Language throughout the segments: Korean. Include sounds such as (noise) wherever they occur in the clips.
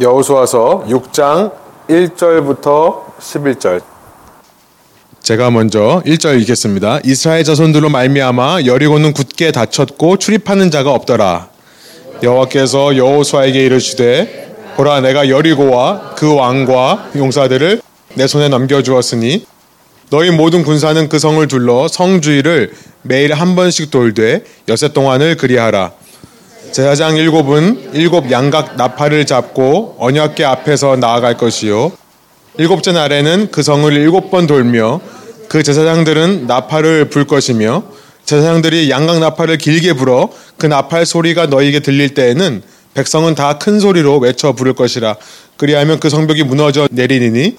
여호수아서 6장 1절부터 11절. 제가 먼저 1절 읽겠습니다. 이스라엘 자손들로 말미암아 여리고는 굳게 닫혔고 출입하는 자가 없더라. 여호와께서 여호수아에게 이르시되 보라 내가 여리고와 그 왕과 용사들을 내 손에 넘겨 주었으니 너희 모든 군사는 그 성을 둘러 성 주위를 매일 한 번씩 돌되 여세 동안을 그리하라. 제사장 일곱은 일곱 양각 나팔을 잡고 언약궤 앞에서 나아갈 것이요. 일곱째 날에는 그 성을 일곱 번 돌며 그 제사장들은 나팔을 불 것이며 제사장들이 양각 나팔을 길게 불어 그 나팔 소리가 너희에게 들릴 때에는 백성은 다 큰 소리로 외쳐 부를 것이라. 그리하면 그 성벽이 무너져 내리니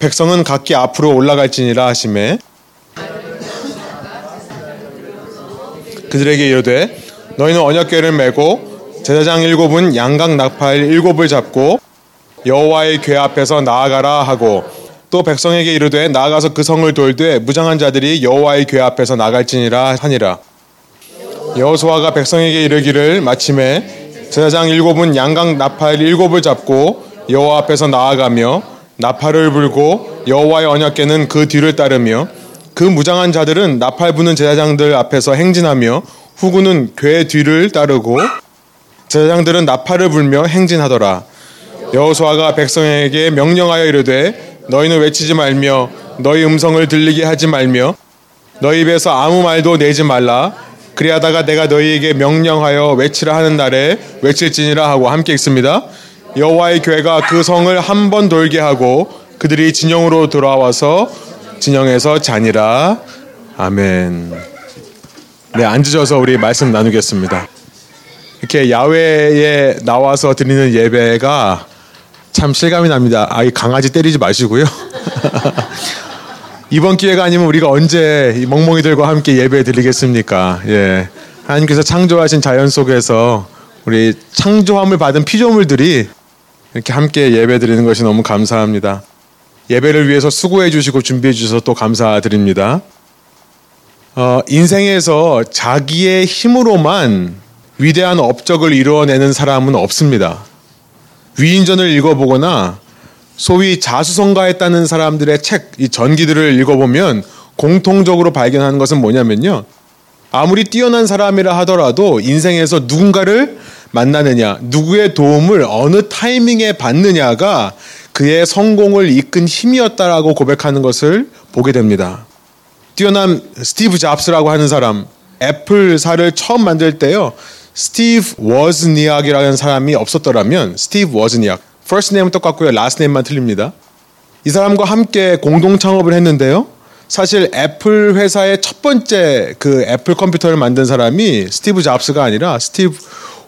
백성은 각기 앞으로 올라갈지니라 하심에 그들에게 이르되 너희는 언약궤를 메고 제사장 일곱은 양각 나팔 일곱을 잡고 여호와의 궤 앞에서 나아가라 하고 또 백성에게 이르되 나아가서 그 성을 돌되 무장한 자들이 여호와의 궤 앞에서 나갈지니라 하니라. 여호수아가 백성에게 이르기를 마침에 제사장 일곱은 양각 나팔 일곱을 잡고 여호와 앞에서 나아가며 나팔을 불고 여호와의 언약궤는 그 뒤를 따르며 그 무장한 자들은 나팔 부는 제사장들 앞에서 행진하며 후구는 괴 뒤를 따르고 제사장들은 나팔을 불며 행진하더라. 여호수아가 백성에게 명령하여 이르되 너희는 외치지 말며 너희 음성을 들리게 하지 말며 너희 입에서 아무 말도 내지 말라. 그리하다가 내가 너희에게 명령하여 외치라 하는 날에 외칠지니라 하고 함께 읽습니다. 여호와의 교회가 그 성을 한 번 돌게 하고 그들이 진영으로 돌아와서 진영에서 자니라. 아멘. 네, 앉으셔서 우리 말씀 나누겠습니다. 이렇게 야외에 나와서 드리는 예배가 참 실감이 납니다. 아, 이 강아지 때리지 마시고요. (laughs) 이번 기회가 아니면 우리가 언제 멍멍이들과 함께 예배 드리겠습니까? 예. 하나님께서 창조하신 자연 속에서 우리 창조함을 받은 피조물들이 이렇게 함께 예배 드리는 것이 너무 감사합니다. 예배를 위해서 수고해 주시고 준비해 주셔서 또 감사드립니다. 어, 인생에서 자기의 힘으로만 위대한 업적을 이루어내는 사람은 없습니다. 위인전을 읽어보거나 소위 자수성가했다는 사람들의 책, 이 전기들을 읽어보면 공통적으로 발견하는 것은 뭐냐면요. 아무리 뛰어난 사람이라 하더라도 인생에서 누군가를 만나느냐, 누구의 도움을 어느 타이밍에 받느냐가 그의 성공을 이끈 힘이었다라고 고백하는 것을 보게 됩니다. 뛰어난 스티브 잡스라고 하는 사람 애플사를 처음 만들 때요. 스티브 워즈니악이라는 사람이 없었더라면 스티브 워즈니악 first name은 똑같고요. last name만 틀립니다. 이 사람과 함께 공동 창업을 했는데요. 사실 애플 회사의 첫 번째 그 애플 컴퓨터를 만든 사람이 스티브 잡스가 아니라 스티브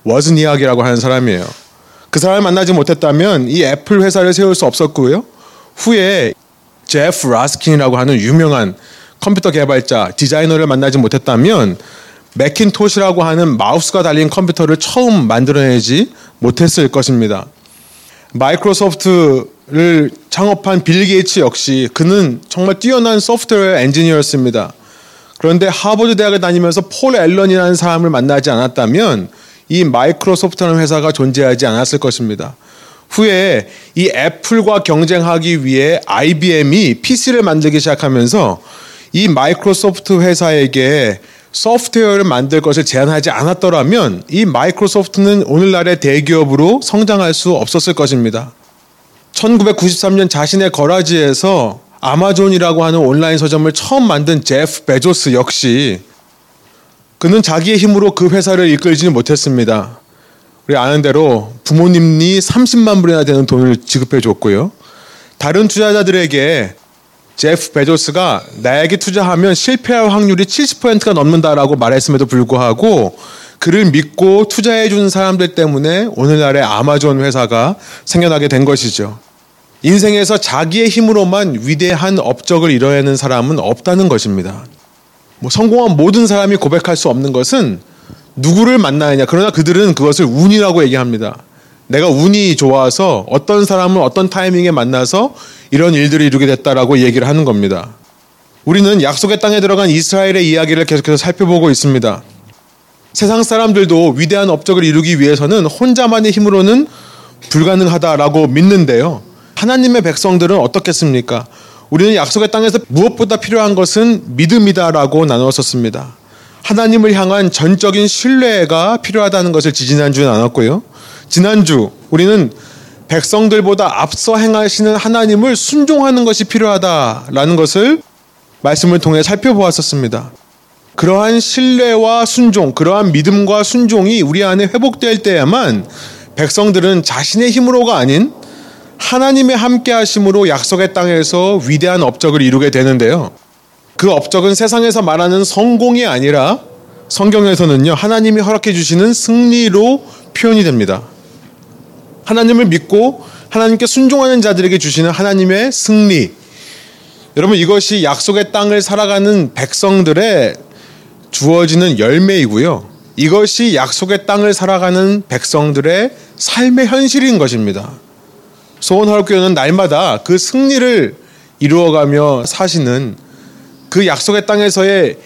워즈니악이라고 하는 사람이에요. 그 사람을 만나지 못했다면 이 애플 회사를 세울 수 없었고요. 후에 제프 라스킨이라고 하는 유명한 컴퓨터 개발자, 디자이너를 만나지 못했다면 맥킨토시라고 하는 마우스가 달린 컴퓨터를 처음 만들어내지 못했을 것입니다. 마이크로소프트를 창업한 빌 게이츠 역시 그는 정말 뛰어난 소프트웨어 엔지니어였습니다. 그런데 하버드 대학을 다니면서 폴 앨런이라는 사람을 만나지 않았다면 이 마이크로소프트라는 회사가 존재하지 않았을 것입니다. 후에 이 애플과 경쟁하기 위해 IBM이 PC를 만들기 시작하면서 이 마이크로소프트 회사에게 소프트웨어를 만들 것을 제안하지 않았더라면 이 마이크로소프트는 오늘날의 대기업으로 성장할 수 없었을 것입니다. 1993년 자신의 garage에서 아마존이라고 하는 온라인 서점을 처음 만든 제프 베조스 역시 그는 자기의 힘으로 그 회사를 이끌지는 못했습니다. 우리 아는 대로 부모님이 30만 불이나 되는 돈을 지급해 줬고요. 다른 투자자들에게 제프 베조스가 나에게 투자하면 실패할 확률이 70%가 넘는다라고 말했음에도 불구하고 그를 믿고 투자해 주는 사람들 때문에 오늘날의 아마존 회사가 생겨나게 된 것이죠. 인생에서 자기의 힘으로만 위대한 업적을 이뤄내는 사람은 없다는 것입니다. 뭐 성공한 모든 사람이 고백할 수 없는 것은 누구를 만나느냐. 그러나 그들은 그것을 운이라고 얘기합니다. 내가 운이 좋아서 어떤 사람을 어떤 타이밍에 만나서 이런 일들을 이루게 됐다라고 얘기를 하는 겁니다. 우리는 약속의 땅에 들어간 이스라엘의 이야기를 계속해서 살펴보고 있습니다. 세상 사람들도 위대한 업적을 이루기 위해서는 혼자만의 힘으로는 불가능하다라고 믿는데요. 하나님의 백성들은 어떻겠습니까? 우리는 약속의 땅에서 무엇보다 필요한 것은 믿음이다라고 나누었었습니다. 하나님을 향한 전적인 신뢰가 필요하다는 것을 지지난주에 나눴고요. 지난주 우리는 백성들보다 앞서 행하시는 하나님을 순종하는 것이 필요하다라는 것을 말씀을 통해 살펴보았었습니다. 그러한 신뢰와 순종, 그러한 믿음과 순종이 우리 안에 회복될 때야만 백성들은 자신의 힘으로가 아닌 하나님의 함께 하심으로 약속의 땅에서 위대한 업적을 이루게 되는데요. 그 업적은 세상에서 말하는 성공이 아니라 성경에서는요, 하나님이 허락해 주시는 승리로 표현이 됩니다. 하나님을 믿고 하나님께 순종하는 자들에게 주시는 하나님의 승리. 여러분, 이것이 약속의 땅을 살아가는 백성들의 주어지는 열매이고요. 이것이 약속의 땅을 살아가는 백성들의 삶의 현실인 것입니다. 소원하울교회는 날마다 그 승리를 이루어가며 사시는 그 약속의 땅에서의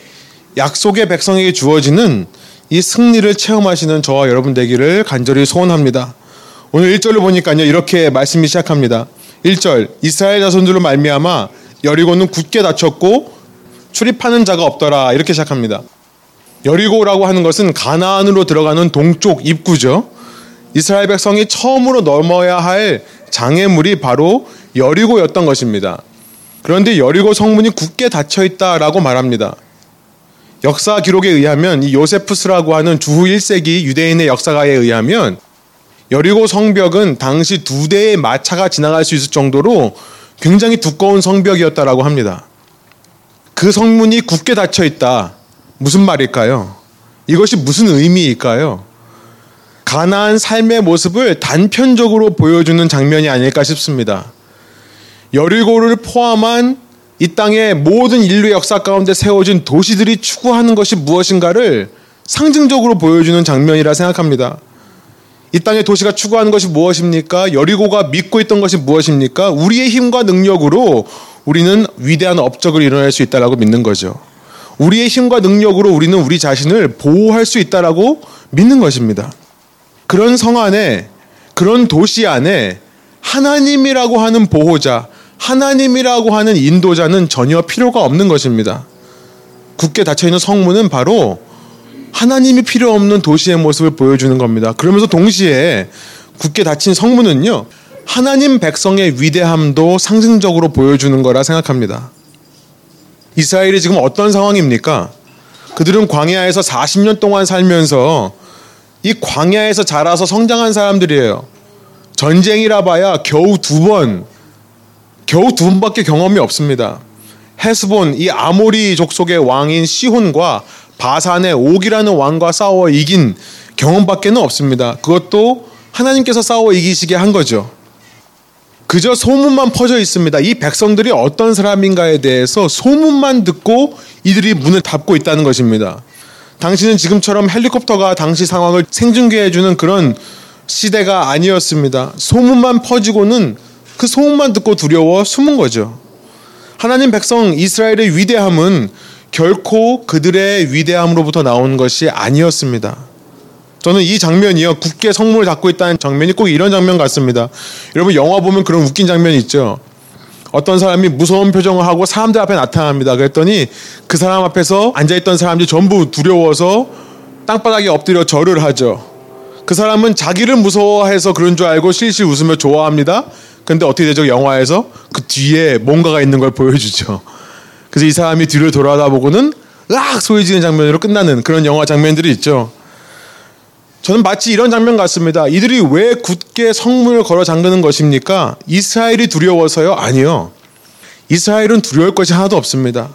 약속의 백성에게 주어지는 이 승리를 체험하시는 저와 여러분 되기를 간절히 소원합니다. 오늘 1절을 보니까요. 이렇게 말씀이 시작합니다. 1절 이스라엘 자손들로 말미암아 여리고는 굳게 닫혔고 출입하는 자가 없더라. 이렇게 시작합니다. 여리고라고 하는 것은 가나안으로 들어가는 동쪽 입구죠. 이스라엘 백성이 처음으로 넘어야 할 장애물이 바로 여리고였던 것입니다. 그런데 여리고 성문이 굳게 닫혀 있다라고 말합니다. 역사 기록에 의하면 이 요세푸스라고 하는 주후 1세기 유대인의 역사가에 의하면 여리고 성벽은 당시 두 대의 마차가 지나갈 수 있을 정도로 굉장히 두꺼운 성벽이었다라고 합니다. 그 성문이 굳게 닫혀 있다. 무슨 말일까요? 이것이 무슨 의미일까요? 가나안 삶의 모습을 단편적으로 보여주는 장면이 아닐까 싶습니다. 여리고를 포함한 이 땅의 모든 인류 역사 가운데 세워진 도시들이 추구하는 것이 무엇인가를 상징적으로 보여주는 장면이라 생각합니다. 이 땅의 도시가 추구하는 것이 무엇입니까? 여리고가 믿고 있던 것이 무엇입니까? 우리의 힘과 능력으로 우리는 위대한 업적을 이뤄낼 수 있다라고 믿는 거죠. 우리의 힘과 능력으로 우리는 우리 자신을 보호할 수 있다라고 믿는 것입니다. 그런 성 안에 그런 도시 안에 하나님이라고 하는 보호자, 하나님이라고 하는 인도자는 전혀 필요가 없는 것입니다. 굳게 닫혀 있는 성문은 바로 하나님이 필요 없는 도시의 모습을 보여주는 겁니다. 그러면서 동시에 굳게 닫힌 성문은요, 하나님 백성의 위대함도 상징적으로 보여주는 거라 생각합니다. 이스라엘이 지금 어떤 상황입니까? 그들은 광야에서 40년 동안 살면서 이 광야에서 자라서 성장한 사람들이에요. 전쟁이라 봐야 겨우 두 번, 겨우 두 번밖에 경험이 없습니다. 헤스본 이 아모리 족속의 왕인 시혼과 바산의 옥이라는 왕과 싸워 이긴 경험밖에는 없습니다. 그것도 하나님께서 싸워 이기시게 한 거죠. 그저 소문만 퍼져 있습니다. 이 백성들이 어떤 사람인가에 대해서 소문만 듣고 이들이 문을 닫고 있다는 것입니다. 당신은 지금처럼 헬리콥터가 당시 상황을 생중계해주는 그런 시대가 아니었습니다. 소문만 퍼지고는 그 소문만 듣고 두려워 숨은 거죠. 하나님 백성 이스라엘의 위대함은 결코 그들의 위대함으로부터 나온 것이 아니었습니다. 저는 이 장면이요 굳게 성문을 닫고 있다는 장면이 꼭 이런 장면 같습니다. 여러분 영화 보면 그런 웃긴 장면이 있죠. 어떤 사람이 무서운 표정을 하고 사람들 앞에 나타납니다. 그랬더니 그 사람 앞에서 앉아있던 사람들이 전부 두려워서 땅바닥에 엎드려 절을 하죠. 그 사람은 자기를 무서워해서 그런 줄 알고 실실 웃으며 좋아합니다. 근데 어떻게 되죠? 영화에서 그 뒤에 뭔가가 있는 걸 보여주죠. 그래서 이 사람이 뒤를 돌아다 보고는 으악 소리 지는 장면으로 끝나는 그런 영화 장면들이 있죠. 저는 마치 이런 장면 같습니다. 이들이 왜 굳게 성문을 걸어 잠그는 것입니까? 이스라엘이 두려워서요? 아니요. 이스라엘은 두려울 것이 하나도 없습니다.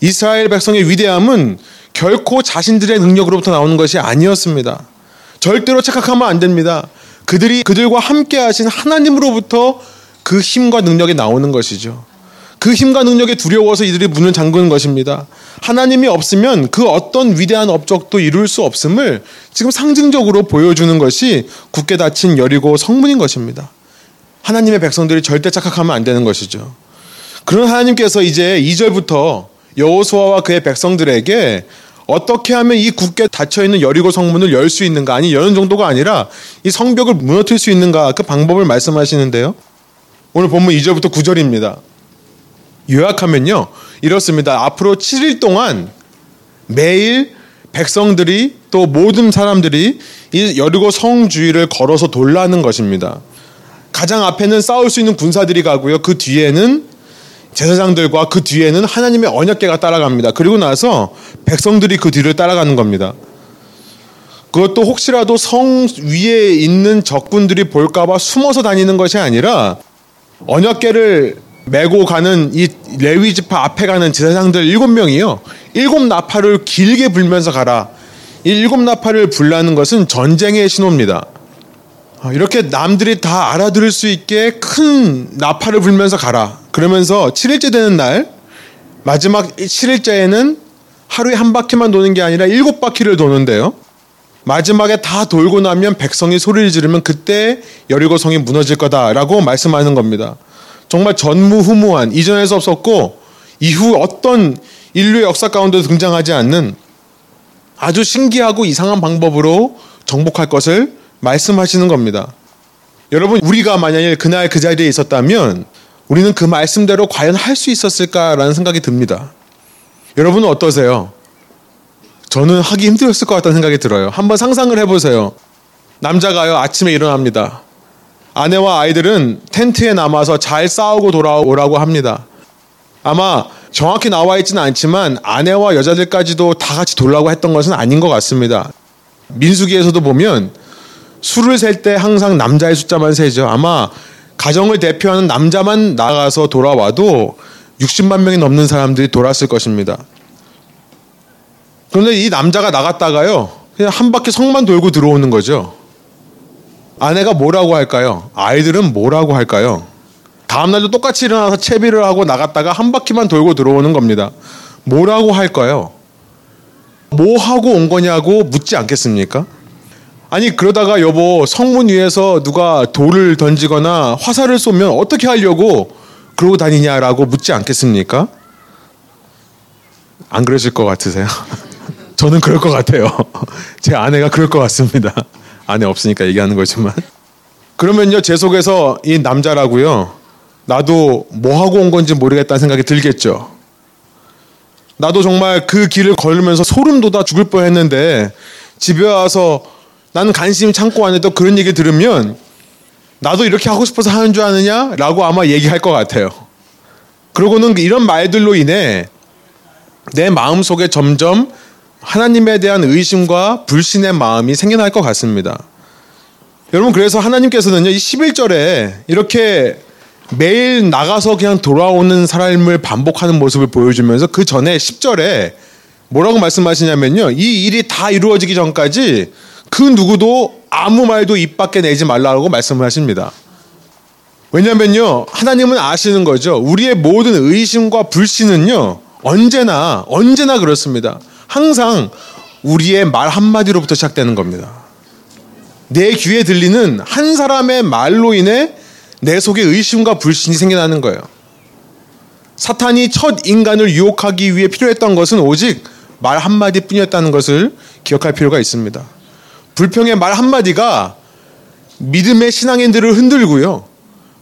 이스라엘 백성의 위대함은 결코 자신들의 능력으로부터 나오는 것이 아니었습니다. 절대로 착각하면 안 됩니다. 그들이 그들과 함께 하신 하나님으로부터 그 힘과 능력이 나오는 것이죠. 그 힘과 능력에 두려워서 이들이 문을 잠그는 것입니다. 하나님이 없으면 그 어떤 위대한 업적도 이룰 수 없음을 지금 상징적으로 보여주는 것이 굳게 닫힌 여리고 성문인 것입니다. 하나님의 백성들이 절대 착각하면 안 되는 것이죠. 그런 하나님께서 이제 2절부터 여호수아와 그의 백성들에게 어떻게 하면 이 굳게 닫혀 있는 여리고 성문을 열 수 있는가 아니 여는 정도가 아니라 이 성벽을 무너뜨릴 수 있는가 그 방법을 말씀하시는데요. 오늘 본문 2절부터 9절입니다. 요약하면요. 이렇습니다. 앞으로 7일 동안 매일 백성들이 또 모든 사람들이 이 여리고 성 주위를 걸어서 돌라는 것입니다. 가장 앞에는 싸울 수 있는 군사들이 가고요. 그 뒤에는 제사장들과 그 뒤에는 하나님의 언약계가 따라갑니다. 그리고 나서 백성들이 그 뒤를 따라가는 겁니다. 그것도 혹시라도 성 위에 있는 적군들이 볼까봐 숨어서 다니는 것이 아니라 언약계를 메고 가는 이 레위 지파 앞에 가는 제사장들 일곱 명이요. 일곱 나팔을 길게 불면서 가라. 이 일곱 나팔을 불라는 것은 전쟁의 신호입니다. 아, 이렇게 남들이 다 알아들을 수 있게 큰 나팔을 불면서 가라. 그러면서 7일째 되는 날 마지막 7일째에는 하루에 한 바퀴만 도는 게 아니라 일곱 바퀴를 도는데요. 마지막에 다 돌고 나면 백성이 소리를 지르면 그때 여리고 성이 무너질 거다라고 말씀하는 겁니다. 정말 전무후무한 이전에서 없었고 이후 어떤 인류의 역사 가운데 등장하지 않는 아주 신기하고 이상한 방법으로 정복할 것을 말씀하시는 겁니다. 여러분 우리가 만약에 그날 그 자리에 있었다면 우리는 그 말씀대로 과연 할 수 있었을까라는 생각이 듭니다. 여러분은 어떠세요? 저는 하기 힘들었을 것 같다는 생각이 들어요. 한번 상상을 해보세요. 남자가요 아침에 일어납니다. 아내와 아이들은 텐트에 남아서 잘 싸우고 돌아오라고 합니다. 아마 정확히 나와 있지는 않지만 아내와 여자들까지도 다 같이 돌라고 했던 것은 아닌 것 같습니다. 민수기에서도 보면 술을 셀 때 항상 남자의 숫자만 세죠. 아마 가정을 대표하는 남자만 나가서 돌아와도 60만 명이 넘는 사람들이 돌았을 것입니다. 그런데 이 남자가 나갔다가요. 그냥 한 바퀴 성만 돌고 들어오는 거죠. 아내가 뭐라고 할까요? 아이들은 뭐라고 할까요? 다음날도 똑같이 일어나서 채비를 하고 나갔다가 한 바퀴만 돌고 들어오는 겁니다. 뭐라고 할까요? 뭐 하고 온 거냐고 묻지 않겠습니까? 아니 그러다가 여보 성문 위에서 누가 돌을 던지거나 화살을 쏘면 어떻게 하려고 그러고 다니냐라고 묻지 않겠습니까? 안 그러실 것 같으세요? (laughs) 저는 그럴 것 같아요. (laughs) 제 아내가 그럴 것 같습니다. 아내 없으니까 얘기하는 거지만. 그러면요 제 속에서 이 남자라고요. 나도 뭐 하고 온 건지 모르겠다는 생각이 들겠죠. 나도 정말 그 길을 걸으면서 소름 돋아 죽을 뻔했는데 집에 와서 나는 간신히 참고 왔는데 또 그런 얘기 들으면 나도 이렇게 하고 싶어서 하는 줄 아느냐라고 아마 얘기할 것 같아요. 그러고는 이런 말들로 인해 내 마음 속에 점점 하나님에 대한 의심과 불신의 마음이 생겨날 것 같습니다. 여러분 그래서 하나님께서는요 이 11절에 이렇게 매일 나가서 그냥 돌아오는 삶을 반복하는 모습을 보여주면서 그 전에 10절에 뭐라고 말씀하시냐면요 이 일이 다 이루어지기 전까지 그 누구도 아무 말도 입 밖에 내지 말라고 말씀을 하십니다. 왜냐면요 하나님은 아시는 거죠 우리의 모든 의심과 불신은요 언제나 언제나 그렇습니다. 항상 우리의 말 한마디로부터 시작되는 겁니다. 내 귀에 들리는 한 사람의 말로 인해 내 속에 의심과 불신이 생겨나는 거예요. 사탄이 첫 인간을 유혹하기 위해 필요했던 것은 오직 말 한마디 뿐이었다는 것을 기억할 필요가 있습니다. 불평의 말 한마디가 믿음의 신앙인들을 흔들고요.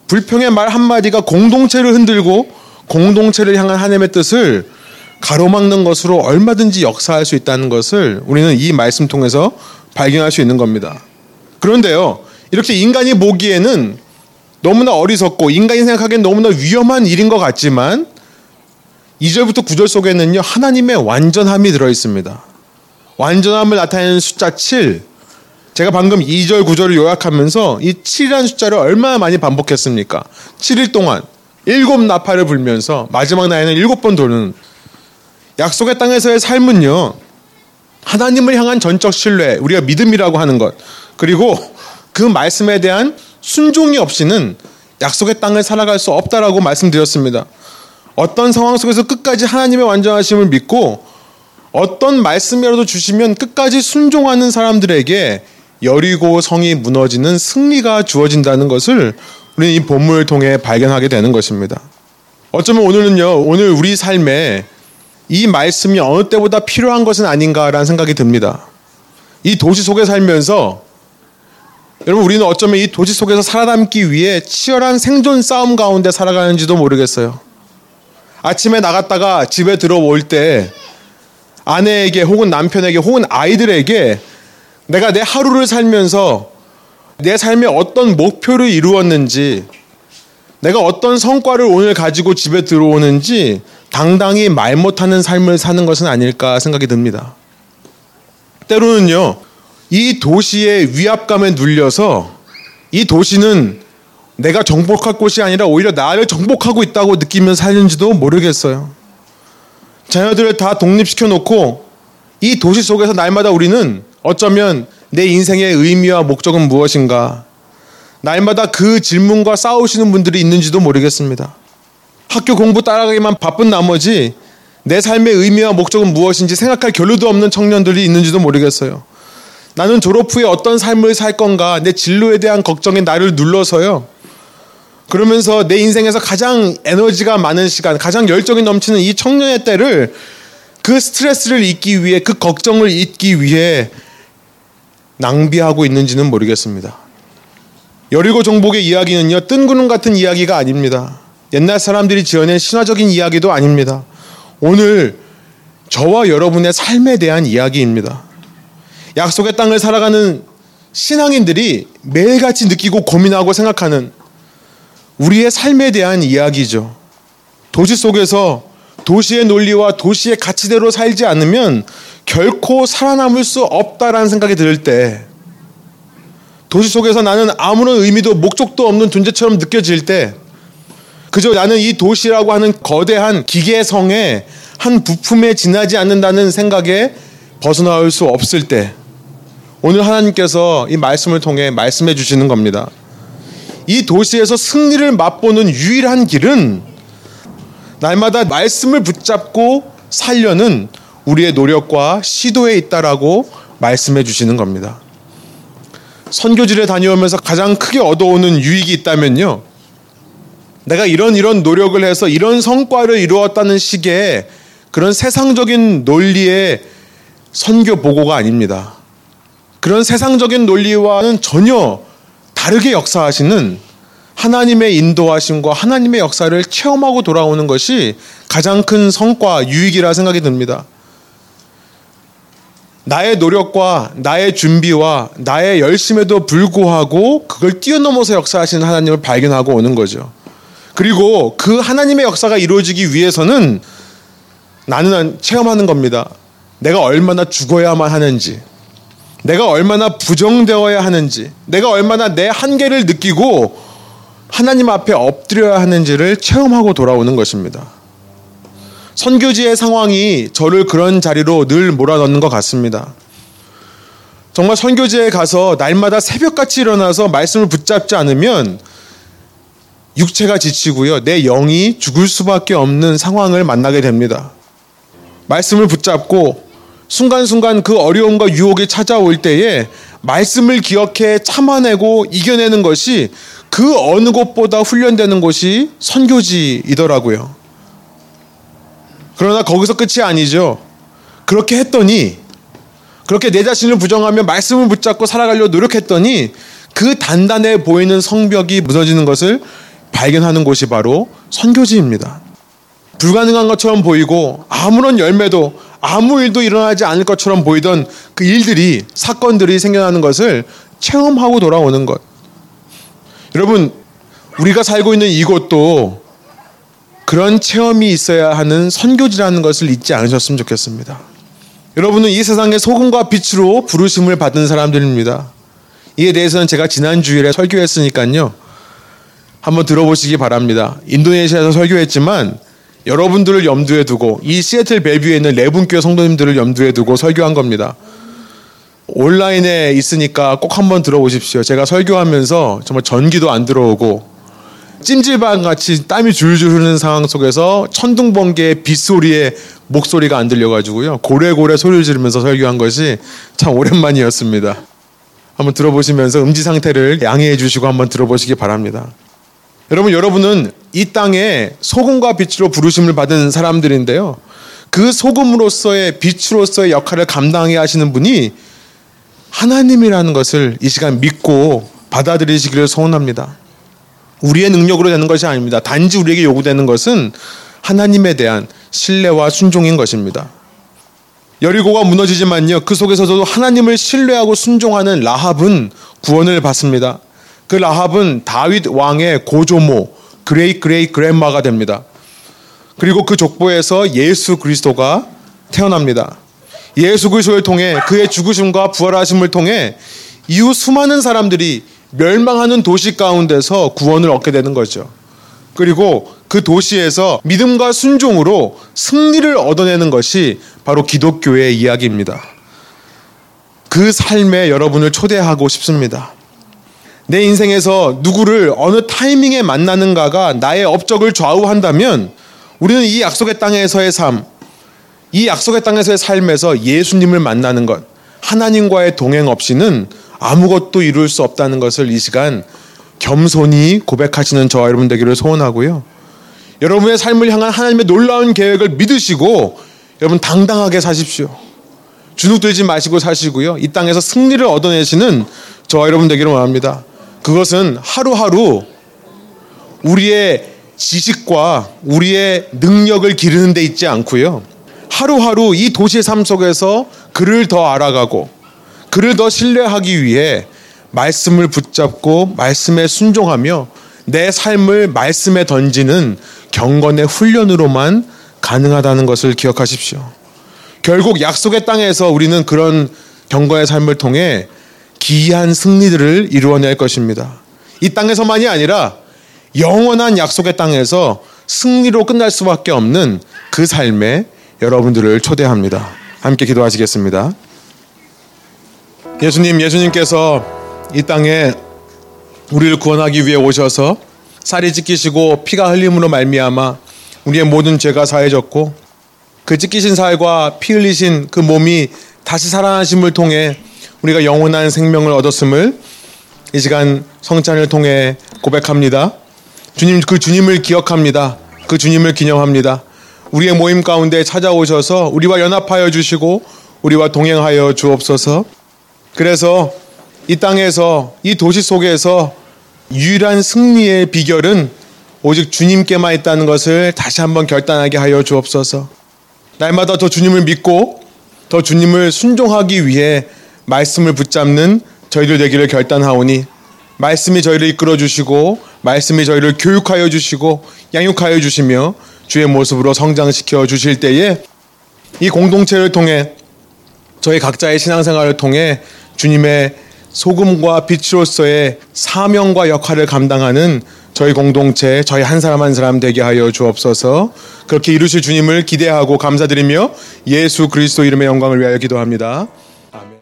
불평의 말 한마디가 공동체를 흔들고 공동체를 향한 하나님의 뜻을 가로막는 것으로 얼마든지 역사할 수 있다는 것을 우리는 이 말씀 통해서 발견할 수 있는 겁니다. 그런데요, 이렇게 인간이 보기에는 너무나 어리석고 인간이 생각하기엔 너무나 위험한 일인 것 같지만 2절부터 9절 속에는요, 하나님의 완전함이 들어 있습니다. 완전함을 나타내는 숫자 7. 제가 방금 2절, 9절을 요약하면서 이 7이라는 숫자를 얼마나 많이 반복했습니까? 7일 동안 일곱 나팔을 불면서 마지막 날에는 일곱 번 도는 약속의 땅에서의 삶은요. 하나님을 향한 전적 신뢰, 우리가 믿음이라고 하는 것. 그리고 그 말씀에 대한 순종이 없이는 약속의 땅을 살아갈 수 없다라고 말씀드렸습니다. 어떤 상황 속에서 끝까지 하나님의 완전하심을 믿고 어떤 말씀이라도 주시면 끝까지 순종하는 사람들에게 여리고 성이 무너지는 승리가 주어진다는 것을 우리는 이 본문을 통해 발견하게 되는 것입니다. 어쩌면 오늘은요, 오늘 우리 삶에 이 말씀이 어느 때보다 필요한 것은 아닌가라는 생각이 듭니다. 이 도시 속에 살면서 여러분 우리는 어쩌면 이 도시 속에서 살아남기 위해 치열한 생존 싸움 가운데 살아가는지도 모르겠어요. 아침에 나갔다가 집에 들어올 때 아내에게 혹은 남편에게 혹은 아이들에게 내가 내 하루를 살면서 내 삶에 어떤 목표를 이루었는지 내가 어떤 성과를 오늘 가지고 집에 들어오는지 당당히 말 못하는 삶을 사는 것은 아닐까 생각이 듭니다. 때로는요, 이 도시의 위압감에 눌려서 이 도시는 내가 정복할 곳이 아니라 오히려 나를 정복하고 있다고 느끼면 사는지도 모르겠어요. 자녀들을 다 독립시켜 놓고 이 도시 속에서 날마다 우리는 어쩌면 내 인생의 의미와 목적은 무엇인가? 날마다 그 질문과 싸우시는 분들이 있는지도 모르겠습니다. 학교 공부 따라가기만 바쁜 나머지 내 삶의 의미와 목적은 무엇인지 생각할 결로도 없는 청년들이 있는지도 모르겠어요. 나는 졸업 후에 어떤 삶을 살 건가 내 진로에 대한 걱정이 나를 눌러서요. 그러면서 내 인생에서 가장 에너지가 많은 시간, 가장 열정이 넘치는 이 청년의 때를 그 스트레스를 잊기 위해, 그 걱정을 잊기 위해 낭비하고 있는지는 모르겠습니다. 여리고 정복의 이야기는요, 뜬구름 같은 이야기가 아닙니다. 옛날 사람들이 지어낸 신화적인 이야기도 아닙니다. 오늘 저와 여러분의 삶에 대한 이야기입니다. 약속의 땅을 살아가는 신앙인들이 매일같이 느끼고 고민하고 생각하는 우리의 삶에 대한 이야기죠. 도시 속에서 도시의 논리와 도시의 가치대로 살지 않으면 결코 살아남을 수 없다라는 생각이 들 때, 도시 속에서 나는 아무런 의미도 목적도 없는 존재처럼 느껴질 때, 그저 나는 이 도시라고 하는 거대한 기계성의 한 부품에 지나지 않는다는 생각에 벗어나올 수 없을 때, 오늘 하나님께서 이 말씀을 통해 말씀해 주시는 겁니다. 이 도시에서 승리를 맛보는 유일한 길은 날마다 말씀을 붙잡고 살려는 우리의 노력과 시도에 있다라고 말씀해 주시는 겁니다. 선교지를 다녀오면서 가장 크게 얻어오는 유익이 있다면요. 내가 이런 이런 노력을 해서 이런 성과를 이루었다는 식의 그런 세상적인 논리의 선교 보고가 아닙니다. 그런 세상적인 논리와는 전혀 다르게 역사하시는 하나님의 인도하심과 하나님의 역사를 체험하고 돌아오는 것이 가장 큰 성과, 유익이라 생각이 듭니다. 나의 노력과 나의 준비와 나의 열심에도 불구하고 그걸 뛰어넘어서 역사하시는 하나님을 발견하고 오는 거죠. 그리고 그 하나님의 역사가 이루어지기 위해서는 나는 체험하는 겁니다. 내가 얼마나 죽어야만 하는지, 내가 얼마나 부정되어야 하는지, 내가 얼마나 내 한계를 느끼고 하나님 앞에 엎드려야 하는지를 체험하고 돌아오는 것입니다. 선교지의 상황이 저를 그런 자리로 늘 몰아넣는 것 같습니다. 정말 선교지에 가서 날마다 새벽같이 일어나서 말씀을 붙잡지 않으면 육체가 지치고요. 내 영이 죽을 수밖에 없는 상황을 만나게 됩니다. 말씀을 붙잡고 순간순간 그 어려움과 유혹이 찾아올 때에 말씀을 기억해 참아내고 이겨내는 것이 그 어느 곳보다 훈련되는 곳이 선교지이더라고요. 그러나 거기서 끝이 아니죠. 그렇게 했더니 그렇게 내 자신을 부정하며 말씀을 붙잡고 살아가려 노력했더니 그 단단해 보이는 성벽이 무너지는 것을 발견하는 곳이 바로 선교지입니다. 불가능한 것처럼 보이고 아무런 열매도 아무 일도 일어나지 않을 것처럼 보이던 그 일들이 사건들이 생겨나는 것을 체험하고 돌아오는 것. 여러분 우리가 살고 있는 이곳도 그런 체험이 있어야 하는 선교지라는 것을 잊지 않으셨으면 좋겠습니다. 여러분은 이 세상의 소금과 빛으로 부르심을 받은 사람들입니다. 이에 대해서는 제가 지난 주일에 설교했으니까요. 한번 들어보시기 바랍니다. 인도네시아에서 설교했지만 여러분들을 염두에 두고 이 시애틀 벨뷰에 있는 레분교회 성도님들을 염두에 두고 설교한 겁니다. 온라인에 있으니까 꼭 한번 들어보십시오. 제가 설교하면서 정말 전기도 안 들어오고 찜질방 같이 땀이 줄줄 흐르는 상황 속에서 천둥번개의 빗소리에 목소리가 안 들려가지고요. 고래고래 소리를 지르면서 설교한 것이 참 오랜만이었습니다. 한번 들어보시면서 음지 상태를 양해해 주시고 한번 들어보시기 바랍니다. 여러분, 여러분은 이 땅에 소금과 빛으로 부르심을 받은 사람들인데요. 그 소금으로서의 빛으로서의 역할을 감당해야 하시는 분이 하나님이라는 것을 이 시간 믿고 받아들이시기를 소원합니다. 우리의 능력으로 되는 것이 아닙니다. 단지 우리에게 요구되는 것은 하나님에 대한 신뢰와 순종인 것입니다. 여리고가 무너지지만요. 그 속에서도 하나님을 신뢰하고 순종하는 라합은 구원을 받습니다. 그 라합은 다윗 왕의 고조모, great great grandma가 됩니다. 그리고 그 족보에서 예수 그리스도가 태어납니다. 예수 그리스도를 통해 그의 죽으심과 부활하심을 통해 이후 수많은 사람들이 멸망하는 도시 가운데서 구원을 얻게 되는 거죠. 그리고 그 도시에서 믿음과 순종으로 승리를 얻어내는 것이 바로 기독교의 이야기입니다. 그 삶에 여러분을 초대하고 싶습니다. 내 인생에서 누구를 어느 타이밍에 만나는가가 나의 업적을 좌우한다면 우리는 이 약속의 땅에서의 삶, 이 약속의 땅에서의 삶에서 예수님을 만나는 것, 하나님과의 동행 없이는 아무것도 이룰 수 없다는 것을 이 시간 겸손히 고백하시는 저와 여러분 되기를 소원하고요. 여러분의 삶을 향한 하나님의 놀라운 계획을 믿으시고 여러분 당당하게 사십시오. 주눅 들지 마시고 사시고요. 이 땅에서 승리를 얻어내시는 저와 여러분 되기를 원합니다. 그것은 하루하루 우리의 지식과 우리의 능력을 기르는 데 있지 않고요. 하루하루 이 도시의 삶 속에서 그를 더 알아가고 그를 더 신뢰하기 위해 말씀을 붙잡고 말씀에 순종하며 내 삶을 말씀에 던지는 경건의 훈련으로만 가능하다는 것을 기억하십시오. 결국 약속의 땅에서 우리는 그런 경건의 삶을 통해 기이한 승리들을 이루어낼 것입니다. 이 땅에서만이 아니라 영원한 약속의 땅에서 승리로 끝날 수밖에 없는 그 삶에 여러분들을 초대합니다. 함께 기도하시겠습니다. 예수님, 예수님께서 이 땅에 우리를 구원하기 위해 오셔서 살이 찢기시고 피가 흘림으로 말미암아 우리의 모든 죄가 사해졌고 그 찢기신 살과 피 흘리신 그 몸이 다시 살아나심을 통해 우리가 영원한 생명을 얻었음을 이 시간 성찬을 통해 고백합니다. 주님 그 주님을 기억합니다. 그 주님을 기념합니다. 우리의 모임 가운데 찾아오셔서 우리와 연합하여 주시고 우리와 동행하여 주옵소서. 그래서 이 땅에서 이 도시 속에서 유일한 승리의 비결은 오직 주님께만 있다는 것을 다시 한번 결단하게 하여 주옵소서. 날마다 더 주님을 믿고 더 주님을 순종하기 위해 말씀을 붙잡는 저희들 되기를 결단하오니 말씀이 저희를 이끌어 주시고 말씀이 저희를 교육하여 주시고 양육하여 주시며 주의 모습으로 성장시켜 주실 때에 이 공동체를 통해 저희 각자의 신앙생활을 통해 주님의 소금과 빛으로서의 사명과 역할을 감당하는 저희 공동체, 저희 한 사람 한 사람 되게 하여 주옵소서. 그렇게 이루실 주님을 기대하고 감사드리며 예수 그리스도 이름의 영광을 위하여 기도합니다.